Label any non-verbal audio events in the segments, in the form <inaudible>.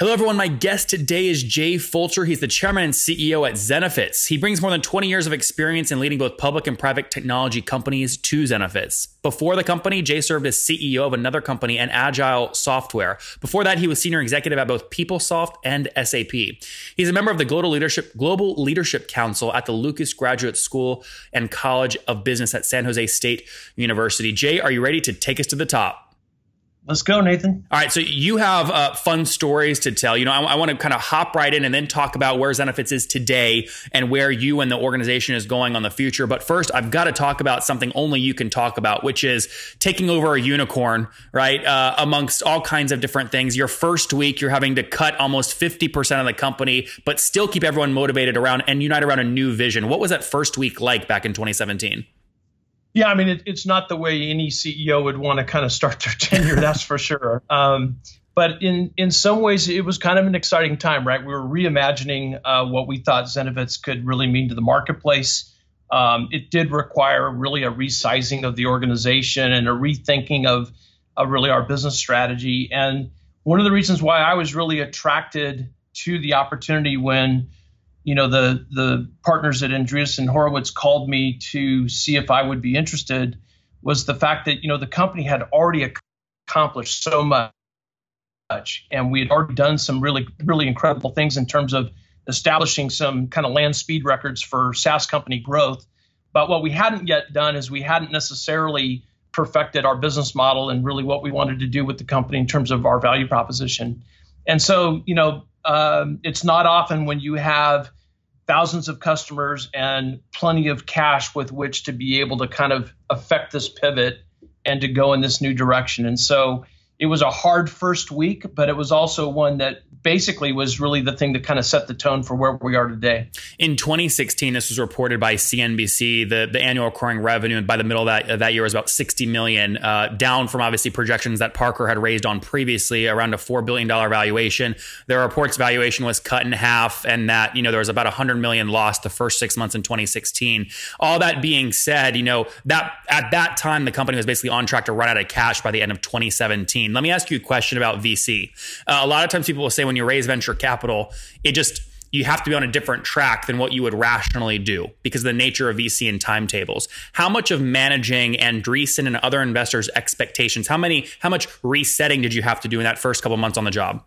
Hello, everyone. My guest today is Jay Fulcher. He's the chairman and CEO at Zenefits. He brings more than 20 years of experience in leading both public and private technology companies to Zenefits. Before the company, Jay served as CEO of another company, and Agile Software. Before that, he was senior executive at both PeopleSoft and SAP. He's a member of the Global Leadership, Global Leadership Council at the Lucas Graduate School and College of Business at San Jose State University. Jay, are you ready to take us to the top? Let's go, Nathan. All right, so you have uh, fun stories to tell. You know, I, I want to kind of hop right in and then talk about where Zenefits is today and where you and the organization is going on the future. But first, I've got to talk about something only you can talk about, which is taking over a unicorn, right? Uh, amongst all kinds of different things. Your first week, you're having to cut almost 50% of the company, but still keep everyone motivated around and unite around a new vision. What was that first week like back in 2017? Yeah, I mean, it, it's not the way any CEO would want to kind of start their <laughs> tenure, that's for sure. Um, but in in some ways, it was kind of an exciting time, right? We were reimagining uh, what we thought Zenefits could really mean to the marketplace. Um, it did require really a resizing of the organization and a rethinking of, of really our business strategy. And one of the reasons why I was really attracted to the opportunity when you know the the partners at Andreessen Horowitz called me to see if I would be interested was the fact that you know the company had already accomplished so much and we had already done some really really incredible things in terms of establishing some kind of land speed records for SaaS company growth. But what we hadn't yet done is we hadn't necessarily perfected our business model and really what we wanted to do with the company in terms of our value proposition. And so you know um, it's not often when you have thousands of customers and plenty of cash with which to be able to kind of affect this pivot and to go in this new direction. And so it was a hard first week, but it was also one that basically was really the thing that kind of set the tone for where we are today. In 2016, this was reported by CNBC. The, the annual recurring revenue by the middle of that, of that year was about 60 million, uh, down from obviously projections that Parker had raised on previously, around a $4 billion valuation. Their report's valuation was cut in half, and that, you know, there was about 100 million lost the first six months in 2016. All that being said, you know, that at that time, the company was basically on track to run out of cash by the end of 2017. Let me ask you a question about VC. Uh, a lot of times people will say when you raise venture capital, it just you have to be on a different track than what you would rationally do because of the nature of VC and timetables. How much of managing Andreessen and other investors' expectations, how many, how much resetting did you have to do in that first couple months on the job?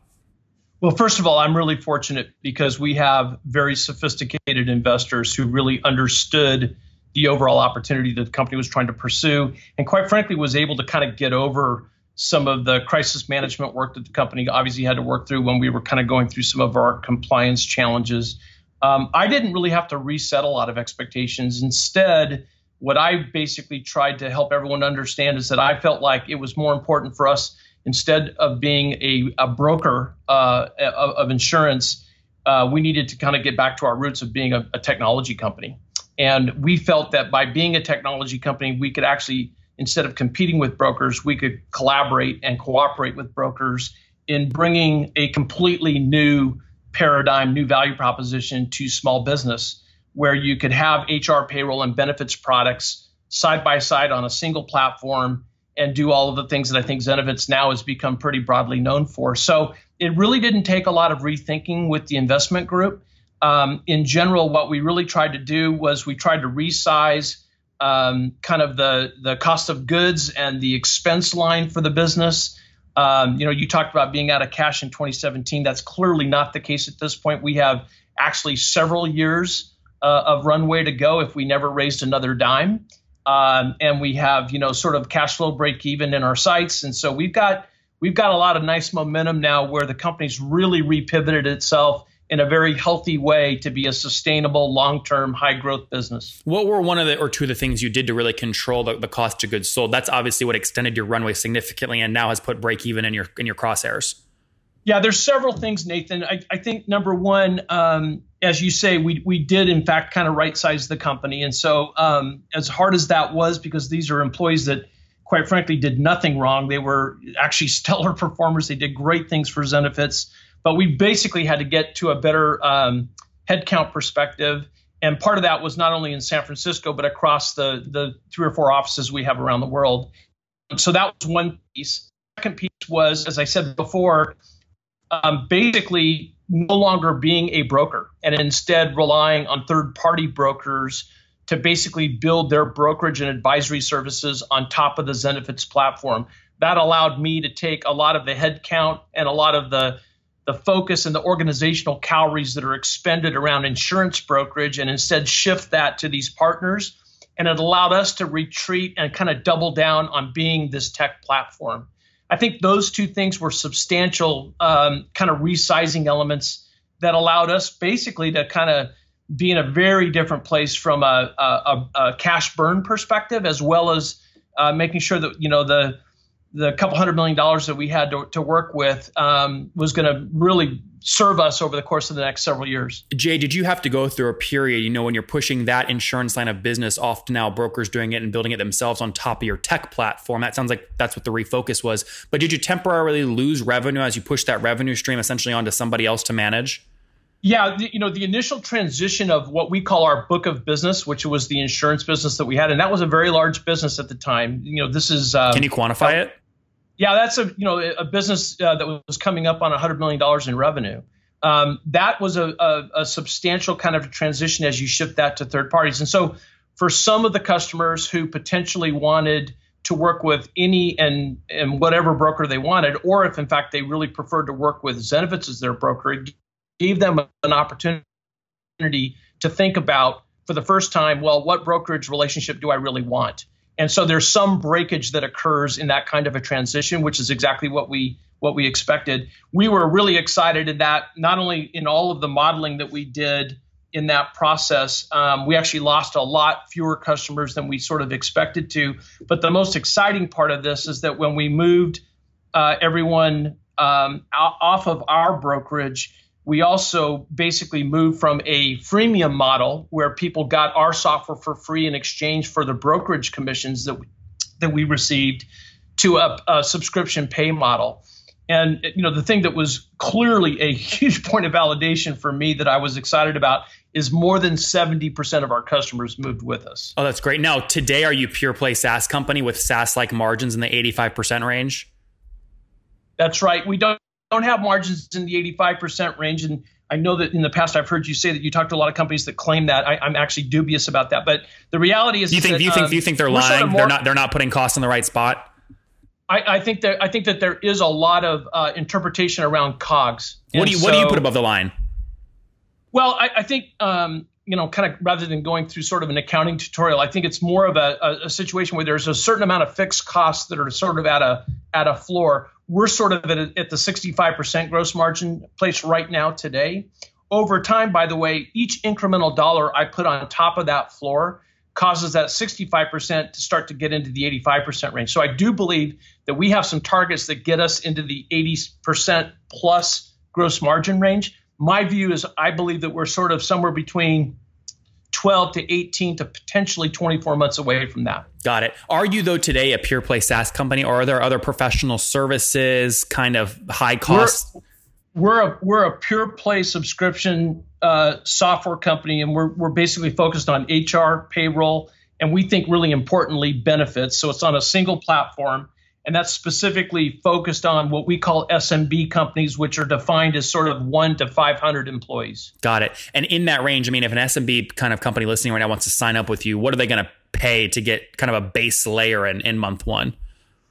Well, first of all, I'm really fortunate because we have very sophisticated investors who really understood the overall opportunity that the company was trying to pursue, and quite frankly, was able to kind of get over some of the crisis management work that the company obviously had to work through when we were kind of going through some of our compliance challenges. Um, I didn't really have to reset a lot of expectations. Instead, what I basically tried to help everyone understand is that I felt like it was more important for us, instead of being a, a broker uh, of, of, insurance, uh, we needed to kind of get back to our roots of being a, a technology company. And we felt that by being a technology company, we could actually instead of competing with brokers, we could collaborate and cooperate with brokers in bringing a completely new paradigm, new value proposition to small business, where you could have HR, payroll, and benefits products side by side on a single platform and do all of the things that I think Zenefits now has become pretty broadly known for. So it really didn't take a lot of rethinking with the investment group. Um, in general, what we really tried to do was we tried to resize um, kind of the the cost of goods and the expense line for the business. Um, you know, you talked about being out of cash in 2017. That's clearly not the case at this point. We have actually several years uh, of runway to go if we never raised another dime. um, and we have you know sort of cash flow break even in our sights, and so we've got we've got a lot of nice momentum now where the company's really repivoted itself in a very healthy way to be a sustainable, long-term, high-growth business. What were one of the or two of the things you did to really control the, the cost of goods sold? That's obviously what extended your runway significantly, and now has put break even in your in your crosshairs. Yeah, there's several things, Nathan. I, I think number one, um, as you say, we we did in fact kind of right size the company, and so um, as hard as that was, because these are employees that, quite frankly, did nothing wrong. They were actually <laughs> stellar performers. They did great things for Zenefits, but we basically had to get to a better um, headcount perspective. And part of that was not only in San Francisco, but across the the three or four offices we have around the world. So that was one piece. Second piece was, as I said before, um, basically no longer being a broker and instead relying on third party brokers to basically build their brokerage and advisory services on top of the Zenefits platform. That allowed me to take a lot of the headcount and a lot of the the focus and the organizational calories that are expended around insurance brokerage and instead shift that to these partners. And it allowed us to retreat and kind of double down on being this tech platform. I think those two things were substantial um, kind of resizing elements that allowed us basically to kind of be in a very different place from a, a, a cash burn perspective, as well as uh, making sure that you know the the couple hundred million dollars that we had to, to work with um, was going to really serve us over the course of the next several years. Jay, did you have to go through a period, you know, when you're pushing that insurance line of business, off to now brokers doing it and building it themselves on top of your tech platform? That sounds like that's what the refocus was. But did you temporarily lose revenue as you push that revenue stream essentially onto somebody else to manage? Yeah, the, you know, the initial transition of what we call our book of business, which was the insurance business that we had, and that was a very large business at the time. You know, this is. Um, Can you quantify uh, it? Yeah, that's a you know a business uh, that was coming up on hundred million dollars in revenue. Um, that was a, a, a, substantial kind of transition as you shift that to third parties. And so, for some of the customers who potentially wanted to work with any and and whatever broker they wanted, or if in fact they really preferred to work with Zenefits as their broker, it gave them an opportunity to think about for the first time, well, what brokerage relationship do I really want? And so there's some breakage that occurs in that kind of a transition, which is exactly what we what we expected. We were really excited in that not only in all of the modeling that we did in that process, um, we actually lost a lot fewer customers than we sort of expected to. But the most exciting part of this is that when we moved uh, everyone um, off of our brokerage, we also basically moved from a freemium model where people got our software for free in exchange for the brokerage commissions that we, that we received to a, a subscription pay model. And you know the thing that was clearly a <laughs> huge point of validation for me that I was excited about is more than 70% of our customers moved with us. Oh, that's great. Now, today are you pure play SaaS company with SaaS like margins in the 85% range? That's right. We don't don't have margins in the 85% range. And I know that in the past I've heard you say that you talked to a lot of companies that claim that. I, am actually dubious about that. But the reality is, you think that, you think um, you think they're lying? Sort of more, they're not they're not putting costs in the right spot. I, I, think that I think that there is a lot of uh, interpretation around COGS. What do you so, what do you put above the line? Well, I, I think um, you know, kind of rather than going through sort of an accounting tutorial, I think it's more of a, a, a, situation where there's a certain amount of fixed costs that are sort of at a at a floor. We're sort of at, a, at the 65% gross margin place right now today. Over time, by the way, each incremental dollar I put on top of that floor causes that 65% to start to get into the 85% range. So I do believe that we have some targets that get us into the 80% plus gross margin range my view is I believe that we're sort of somewhere between 12 to 18 to potentially 24 months away from that. Got it. Are you though today a pure play SaaS company or are there other professional services kind of high cost? We're, we're a we're a pure play subscription uh, software company and we're we're basically focused on HR, payroll, and we think really importantly benefits. So it's on a single platform and that's specifically focused on what we call SMB companies, which are defined as sort of one to 500 employees. Got it. And in that range, I mean, if an SMB kind of company listening right now wants to sign up with you, what are they going to pay to get kind of a base layer in, in month one?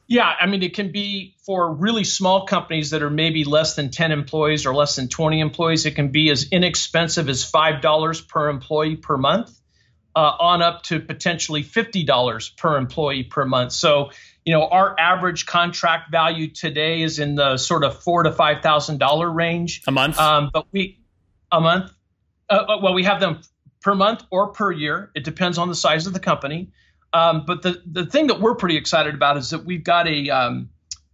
Yeah, I mean, it can be for really small companies that are maybe less than 10 employees or less than 20 employees. It can be as inexpensive as $5 per employee per month. uh, on up to potentially $50 per employee per month. So, you know, our average contract value today is in the sort of four to five thousand dollar range a month. Um, but we a month. Uh, uh, well, we have them per month or per year. It depends on the size of the company. Um, but the the thing that we're pretty excited about is that we've got a um,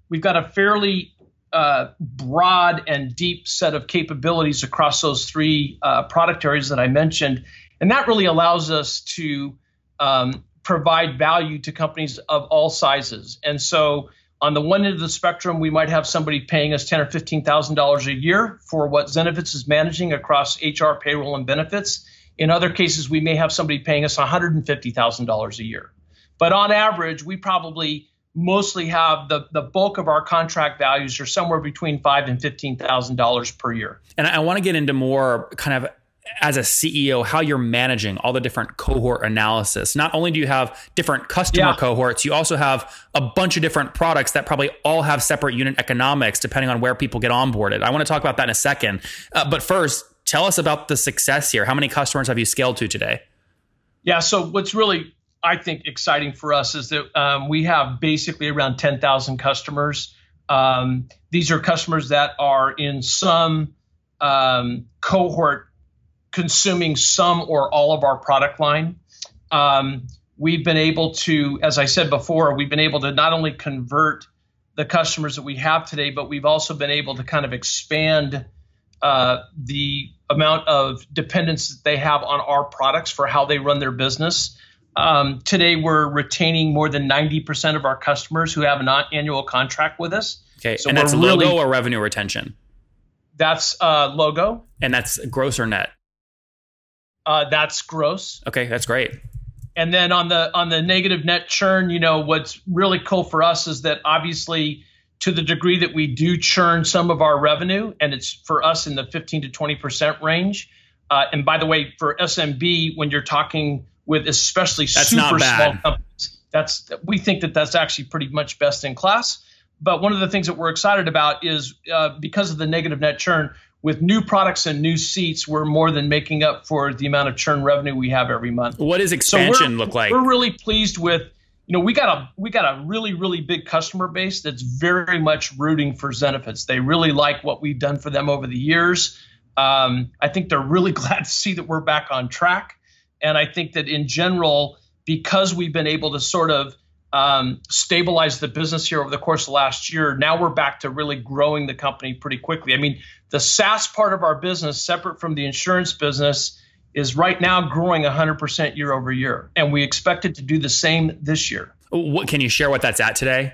we've got a fairly uh, broad and deep set of capabilities across those three uh, product areas that I mentioned, and that really allows us to um, provide value to companies of all sizes. And so, on the one end of the spectrum, we might have somebody paying us ten or fifteen thousand dollars a year for what Zenefits is managing across HR, payroll, and benefits. In other cases, we may have somebody paying us one hundred and fifty thousand dollars a year. But on average, we probably mostly have the, the bulk of our contract values are somewhere between five and fifteen thousand dollars per year. And I want to get into more kind of as a CEO, how you're managing all the different cohort analysis. Not only do you have different customer yeah. cohorts, you also have a bunch of different products that probably all have separate unit economics depending on where people get onboarded. I want to talk about that in a second. Uh, but first, tell us about the success here. How many customers have you scaled to today? Yeah, so what's really I think exciting for us is that um, we have basically around 10,000 customers. Um, these are customers that are in some um, cohort consuming some or all of our product line. Um, we've been able to, as I said before, we've been able to not only convert the customers that we have today, but we've also been able to kind of expand uh, the amount of dependence that they have on our products for how they run their business. Um, today, we're retaining more than 90% of our customers who have an annual contract with us. Okay, so and that's logo or revenue retention? That's uh, logo. And that's gross or net? Uh, that's gross. Okay, that's great. And then on the on the negative net churn, you know what's really cool for us is that obviously to the degree that we do churn some of our revenue, and it's for us in the 15 to 20 percent range. Uh, and by the way, for SMB, when you're talking with especially that's super small companies. That's we think that that's actually pretty much best in class. But one of the things that we're excited about is uh, because of the negative net churn, with new products and new seats, we're more than making up for the amount of churn revenue we have every month. What does expansion so look like? We're really pleased with. You know, we got a we got a really really big customer base that's very much rooting for Zenefits. They really like what we've done for them over the years. Um, I think they're really <laughs> glad to see that we're back on track. And I think that in general, because we've been able to sort of um, stabilize the business here over the course of last year, now we're back to really growing the company pretty quickly. I mean, the SaaS part of our business, separate from the insurance business, is right now growing 100% year over year. And we expect it to do the same this year. What can you share what that's at today?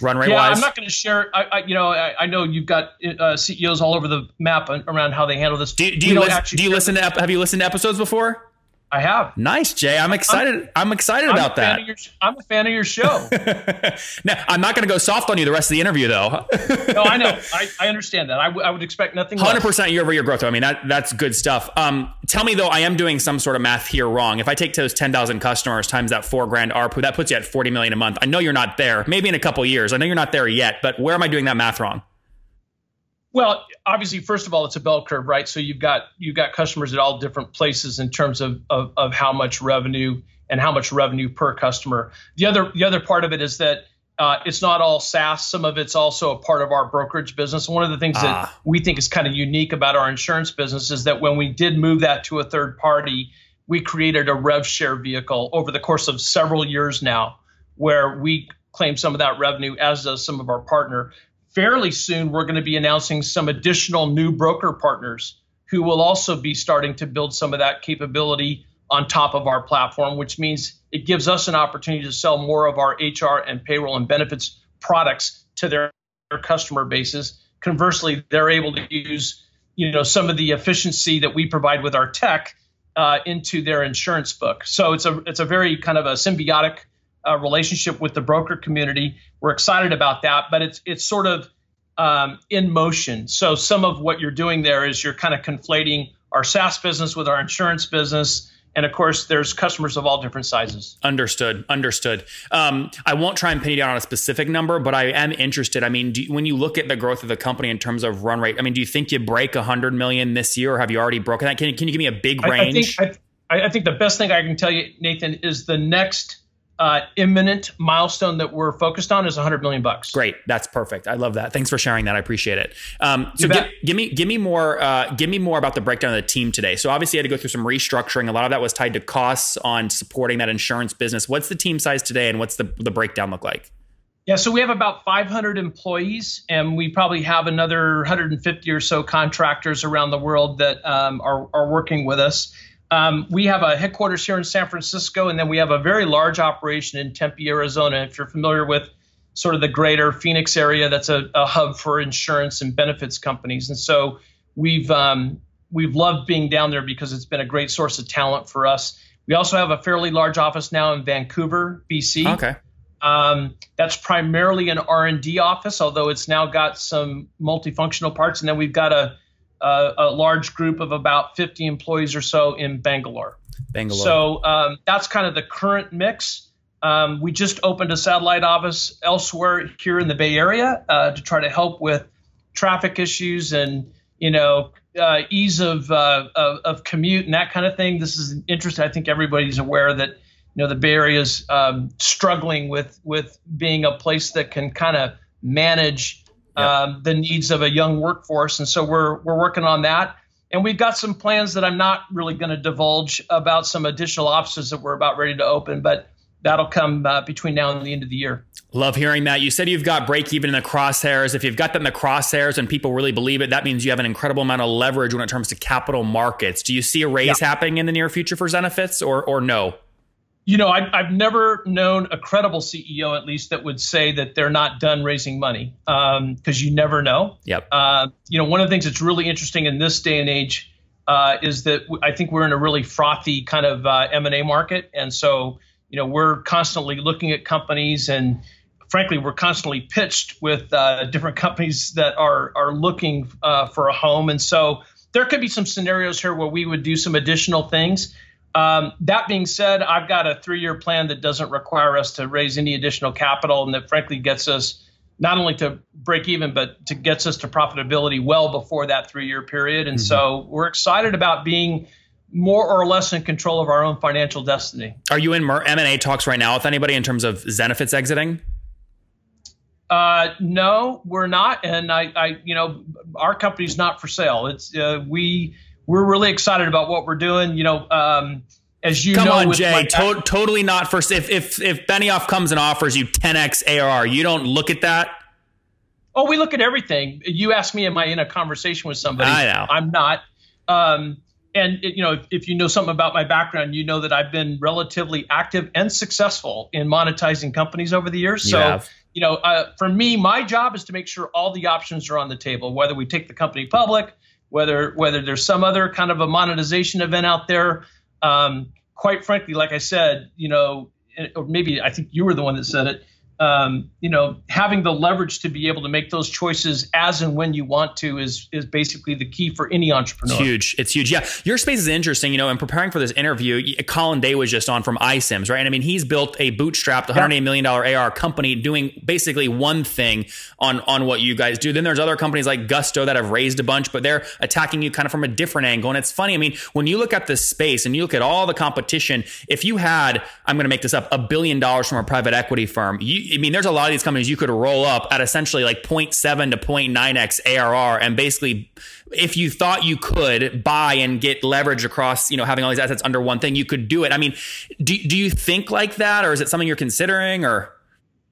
Run rate yeah, wise? I'm not going to share. I, I, you know, I, I, know you've got uh, CEOs all over the map around how they handle this. Do, do you, listen, do you listen to? Have you listened to episodes before? I have. Nice, Jay. I'm excited. I'm, I'm excited I'm about that. Your, I'm a fan of your show. <laughs> now, I'm not going to go soft on you the rest of the interview, though. no, I know. <laughs> I, I understand that. I, w- I would expect nothing. Hundred percent year over year growth. I mean, that that's good stuff. Um, tell me though, I am doing some sort of math here wrong. If I take those ten thousand customers times that four grand ARPU, that puts you at forty million a month. I know you're not there. Maybe in a couple years. I know you're not there yet. But where am I doing that math wrong? Well, obviously, first of all, it's a bell curve, right? So you've got you've got customers at all different places in terms of of, of how much revenue and how much revenue per customer. The other the other part of it is that uh, it's not all SaaS. Some of it's also a part of our brokerage business. One of the things ah. that we think is kind of unique about our insurance business is that when we did move that to a third party, we created a rev share vehicle over the course of several years now, where we claim some of that revenue, as does some of our partner fairly soon, we're going to be announcing some additional new broker partners who will also be starting to build some of that capability on top of our platform, which means it gives us an opportunity to sell more of our HR and payroll and benefits products to their, their customer bases. Conversely, they're able to use you know some of the efficiency that we provide with our tech uh, into their insurance book. So it's a it's a very kind of a symbiotic uh, relationship with the broker community. We're excited about that, but it's it's sort of um, in motion. So some of what you're doing there is you're kind of conflating our SaaS business with our insurance business. And of course, there's customers of all different sizes. Understood. Understood. Um, I won't try and pin you down on a specific number, but I am interested. I mean, you, when you look at the growth of the company in terms of run rate, I mean, do you think you break 100 million this year, or have you already broken that? Can, can you give me a big range? I, I think, I, I think the best thing I can tell you, Nathan, is the next uh, imminent milestone that we're focused on is 100 million bucks. Great, that's perfect. I love that. Thanks for sharing that. I appreciate it. Um, so give, give, me give me more uh, give me more about the breakdown of the team today. So obviously, you had to go through some restructuring. A lot of that was tied to costs on supporting that insurance business. What's the team size today, and what's the the breakdown look like? Yeah, so we have about 500 employees, and we probably have another 150 or so contractors around the world that um, are, are working with us. Um, we have a headquarters here in San Francisco, and then we have a very large operation in Tempe, Arizona. If you're familiar with sort of the greater Phoenix area, that's a, a hub for insurance and benefits companies. And so we've um, we've loved being down there because it's been a great source of talent for us. We also have a fairly large office now in Vancouver, BC. Okay. Um, that's primarily an R&D office, although it's now got some multifunctional parts. And then we've got a, a, a large group of about 50 employees or so in Bangalore. Bangalore. So um, that's kind of the current mix. Um, we just opened a satellite office elsewhere here in the Bay Area uh, to try to help with traffic issues and you know uh, ease of, uh, of, of commute and that kind of thing. This is interesting. I think everybody's aware that you know the Bay Area is um, struggling with with being a place that can kind of manage um, the needs of a young workforce, and so we're we're working on that. And we've got some plans that I'm not really going to divulge about some additional offices that we're about ready to open, but that'll come uh, between now and the end of the year. Love hearing that. You said you've got break even in the crosshairs. If you've got that in the crosshairs and people really believe it, that means you have an incredible amount of leverage when it comes to capital markets. Do you see a raise yeah. happening in the near future for Zenefits or or no? You know, I, have never known a credible CEO, at least, that would say that they're not done raising money because um, you never know. Yep. Uh, you know, one of the things that's really interesting in this day and age uh, is that I think we're in a really frothy kind of uh, M&A market, and so you know we're constantly looking at companies, and frankly, we're constantly pitched with uh, different companies that are are looking uh, for a home, and so there could be some scenarios here where we would do some additional things. Um, that being said, I've got a three year plan that doesn't require us to raise any additional capital and that frankly gets us not only to break even, but to gets us to profitability well before that three year period. And mm-hmm. so we're excited about being more or less in control of our own financial destiny. Are you in M&A talks right now with anybody in terms of Zenefits exiting? Uh, no, we're not. And I, I, you know, our company's not for sale. It's, uh, we, we're really excited about what we're doing. You know, um, as you come know, on, Jay, to- totally not first. If if if Benioff comes and offers you 10x ARR, you don't look at that. Oh, we look at everything. You ask me, am I in a conversation with somebody? I know. I'm not. Um, and it, you know, if, if, you know something about my background, you know that I've been relatively active and successful in monetizing companies over the years. You so, have. you know, uh, for me, my job is to make sure all the options are on the table, whether we take the company public, whether whether there's some other kind of a monetization event out there. Um, quite frankly, like I said, you know, or maybe I think you were the one that said it um, you know, having the leverage to be able to make those choices as and when you want to is is basically the key for any entrepreneur. It's huge. It's huge. Yeah, your space is interesting. You know, in preparing for this interview, Colin Day was just on from iCIMS, right? And I mean, he's built a bootstrapped, 108 million dollar AR company doing basically one thing on on what you guys do. Then there's other companies like Gusto that have raised a bunch, but they're attacking you kind of from a different angle. And it's funny. I mean, when you look at this space and you look at all the competition, if you had, I'm going to make this up, a billion dollars from a private equity firm, you I mean, there's a lot of these companies you could roll up at essentially like 0.7 to 0.9x ARR, and basically, if you thought you could buy and get leverage across, you know, having all these assets under one thing, you could do it. I mean, do do you think like that, or is it something you're considering, or?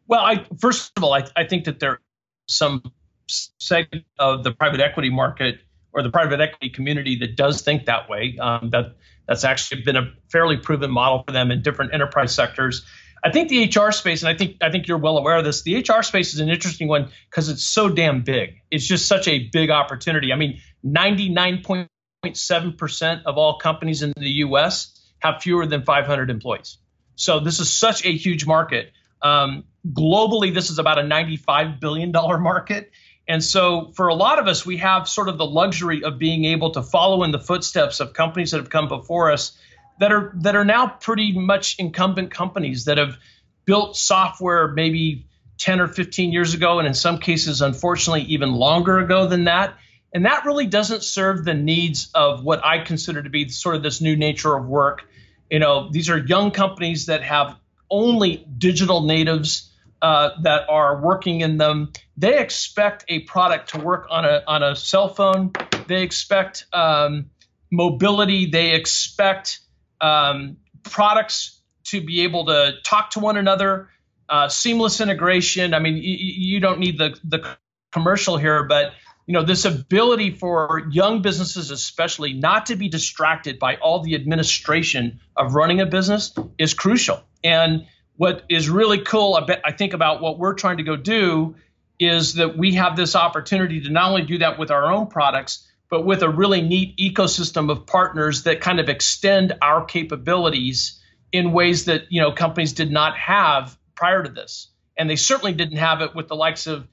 Well, I first of all, I, I think that there some segment of the private equity market or the private equity community that does think that way. Um, that that's actually been a fairly proven model for them in different enterprise sectors. I think the HR space, and I think I think you're well aware of this. The HR space is an interesting one because it's so damn big. It's just such a big opportunity. I mean, 99.7% of all companies in the U.S. have fewer than 500 employees. So this is such a huge market. Um, globally, this is about a 95 billion dollar market. And so, for a lot of us, we have sort of the luxury of being able to follow in the footsteps of companies that have come before us that are that are now pretty much incumbent companies that have built software maybe 10 or 15 years ago and in some cases unfortunately even longer ago than that And that really doesn't serve the needs of what I consider to be sort of this new nature of work. You know, these are young companies that have only digital natives uh, that are working in them. They expect a product to work on a on a cell phone. They expect um, mobility. They expect um, products to be able to talk to one another. Uh, seamless integration. I mean, y- you don't need the the commercial here, but you know this ability for young businesses especially not to be distracted by all the administration of running a business is crucial and what is really cool I, think about what we're trying to go do is that we have this opportunity to not only do that with our own products but with a really neat ecosystem of partners that kind of extend our capabilities in ways that you know companies did not have prior to this and they certainly didn't have it with the likes of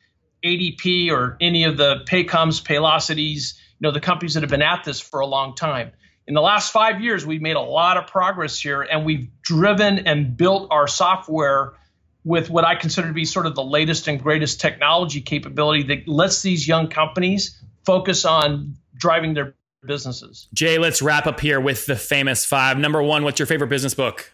ADP or any of the Paycoms, Paylocities, you know, the companies that have been at this for a long time. In the last five years, we've made a lot of progress here, and we've driven and built our software with what I consider to be sort of the latest and greatest technology capability that lets these young companies focus on driving their businesses. Jay, let's wrap up here with the famous five. Number one, what's your favorite business book?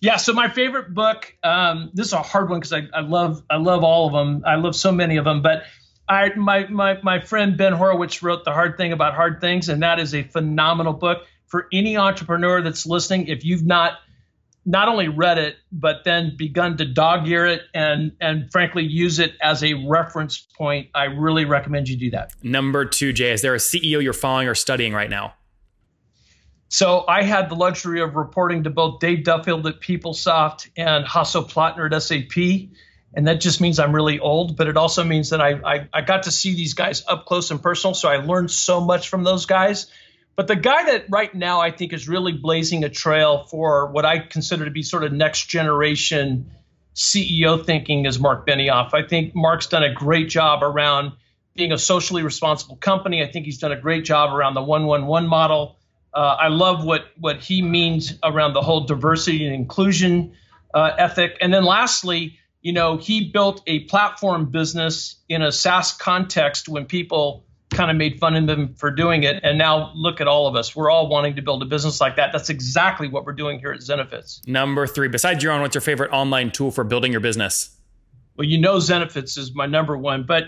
Yeah, so my favorite book. Um, this is a hard one because I, I love I love all of them. I love so many of them. But I my my my friend Ben Horowitz wrote the hard thing about hard things, and that is a phenomenal book for any entrepreneur that's listening. If you've not not only read it but then begun to dog ear it and and frankly use it as a reference point, I really recommend you do that. Number two, Jay, is there a CEO you're following or studying right now? So I had the luxury of reporting to both Dave Duffield at PeopleSoft and Hasso Plattner at SAP. And that just means I'm really old, but it also means that I, I, I got to see these guys up close and personal. So I learned so much from those guys. But the guy that right now I think is really blazing a trail for what I consider to be sort of next generation CEO thinking is Marc Benioff. I think Marc's done a great job around being a socially responsible company. I think he's done a great job around the 111 model. Uh, I love what what he means around the whole diversity and inclusion uh, ethic. And then lastly, you know, he built a platform business in a SaaS context when people kind of made fun of them for doing it. And now look at all of us. We're all wanting to build a business like that. That's exactly what we're doing here at Zenefits. Number three, besides your own, what's your favorite online tool for building your business? Well, you know, Zenefits is my number one, but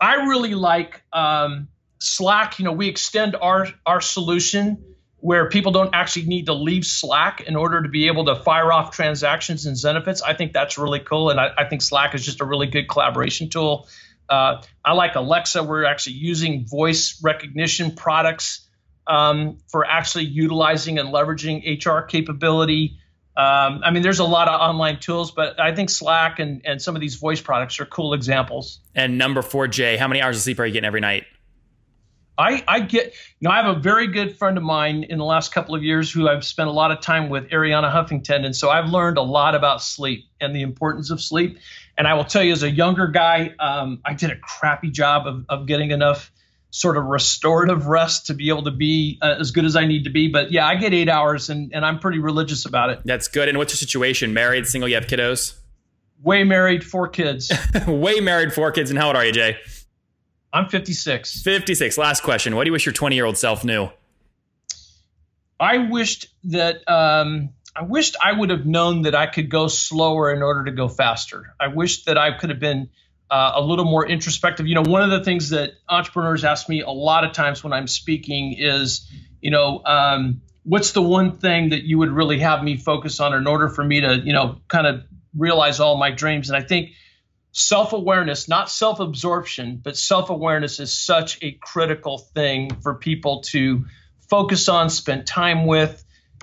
I really like um, Slack. You know, we extend our our solution where people don't actually need to leave Slack in order to be able to fire off transactions and Zenefits. I think that's really cool. And I, I think Slack is just a really good collaboration tool. Uh, I like Alexa. We're actually using voice recognition products um, for actually utilizing and leveraging HR capability. Um, I mean, there's a lot of online tools, but I think Slack and, and some of these voice products are cool examples. And number four, Jay, how many hours of sleep are you getting every night? I, I get, you know, I have a very good friend of mine in the last couple of years who I've spent a lot of time with, Arianna Huffington. And so I've learned a lot about sleep and the importance of sleep. And I will tell you, as a younger guy, um, I did a crappy job of, of getting enough sort of restorative rest to be able to be uh, as good as I need to be. But yeah, I get eight hours and, and I'm pretty religious about it. That's good. And what's your situation? Married, single, you have kiddos? Way married, four kids. <laughs> Way married, four kids. And how old are you, Jay? I'm 56. 56. Last question. What do you wish your 20 year old self knew? I wished that um, I wished I would have known that I could go slower in order to go faster. I wished that I could have been uh, a little more introspective. You know, one of the things that entrepreneurs ask me a lot of times when I'm speaking is, you know, um, what's the one thing that you would really have me focus on in order for me to, you know, kind of realize all my dreams? And I think self awareness, not self absorption, but self awareness is such a critical thing for people to focus on, spend time with,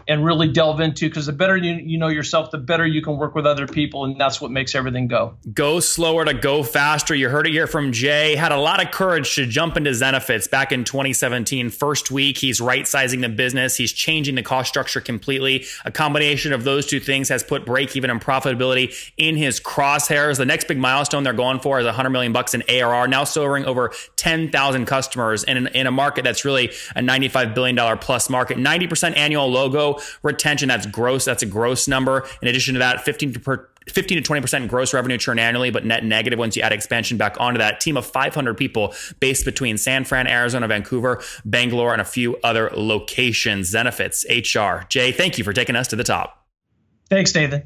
and really delve into because the better you, you know yourself, the better you can work with other people. And that's what makes everything go. Go slower to go faster. You heard it here from Jay. Had a lot of courage to jump into Zenefits back in 2017. First week, he's right sizing the business, he's changing the cost structure completely. A combination of those two things has put break even and profitability in his crosshairs. The next big milestone they're going for is 100 million bucks in ARR, now serving over 10,000 customers in, in a market that's really a $95 billion plus market. 90% annual logo retention. That's gross. That's a gross number. In addition to that, 15 15 to 20% gross revenue churn annually, but net negative once you add expansion back onto that. Team of 500 people based between San Fran, Arizona, Vancouver, Bangalore, and a few other locations. Zenefits HR. Jay, thank you for taking us to the top. Thanks, Nathan.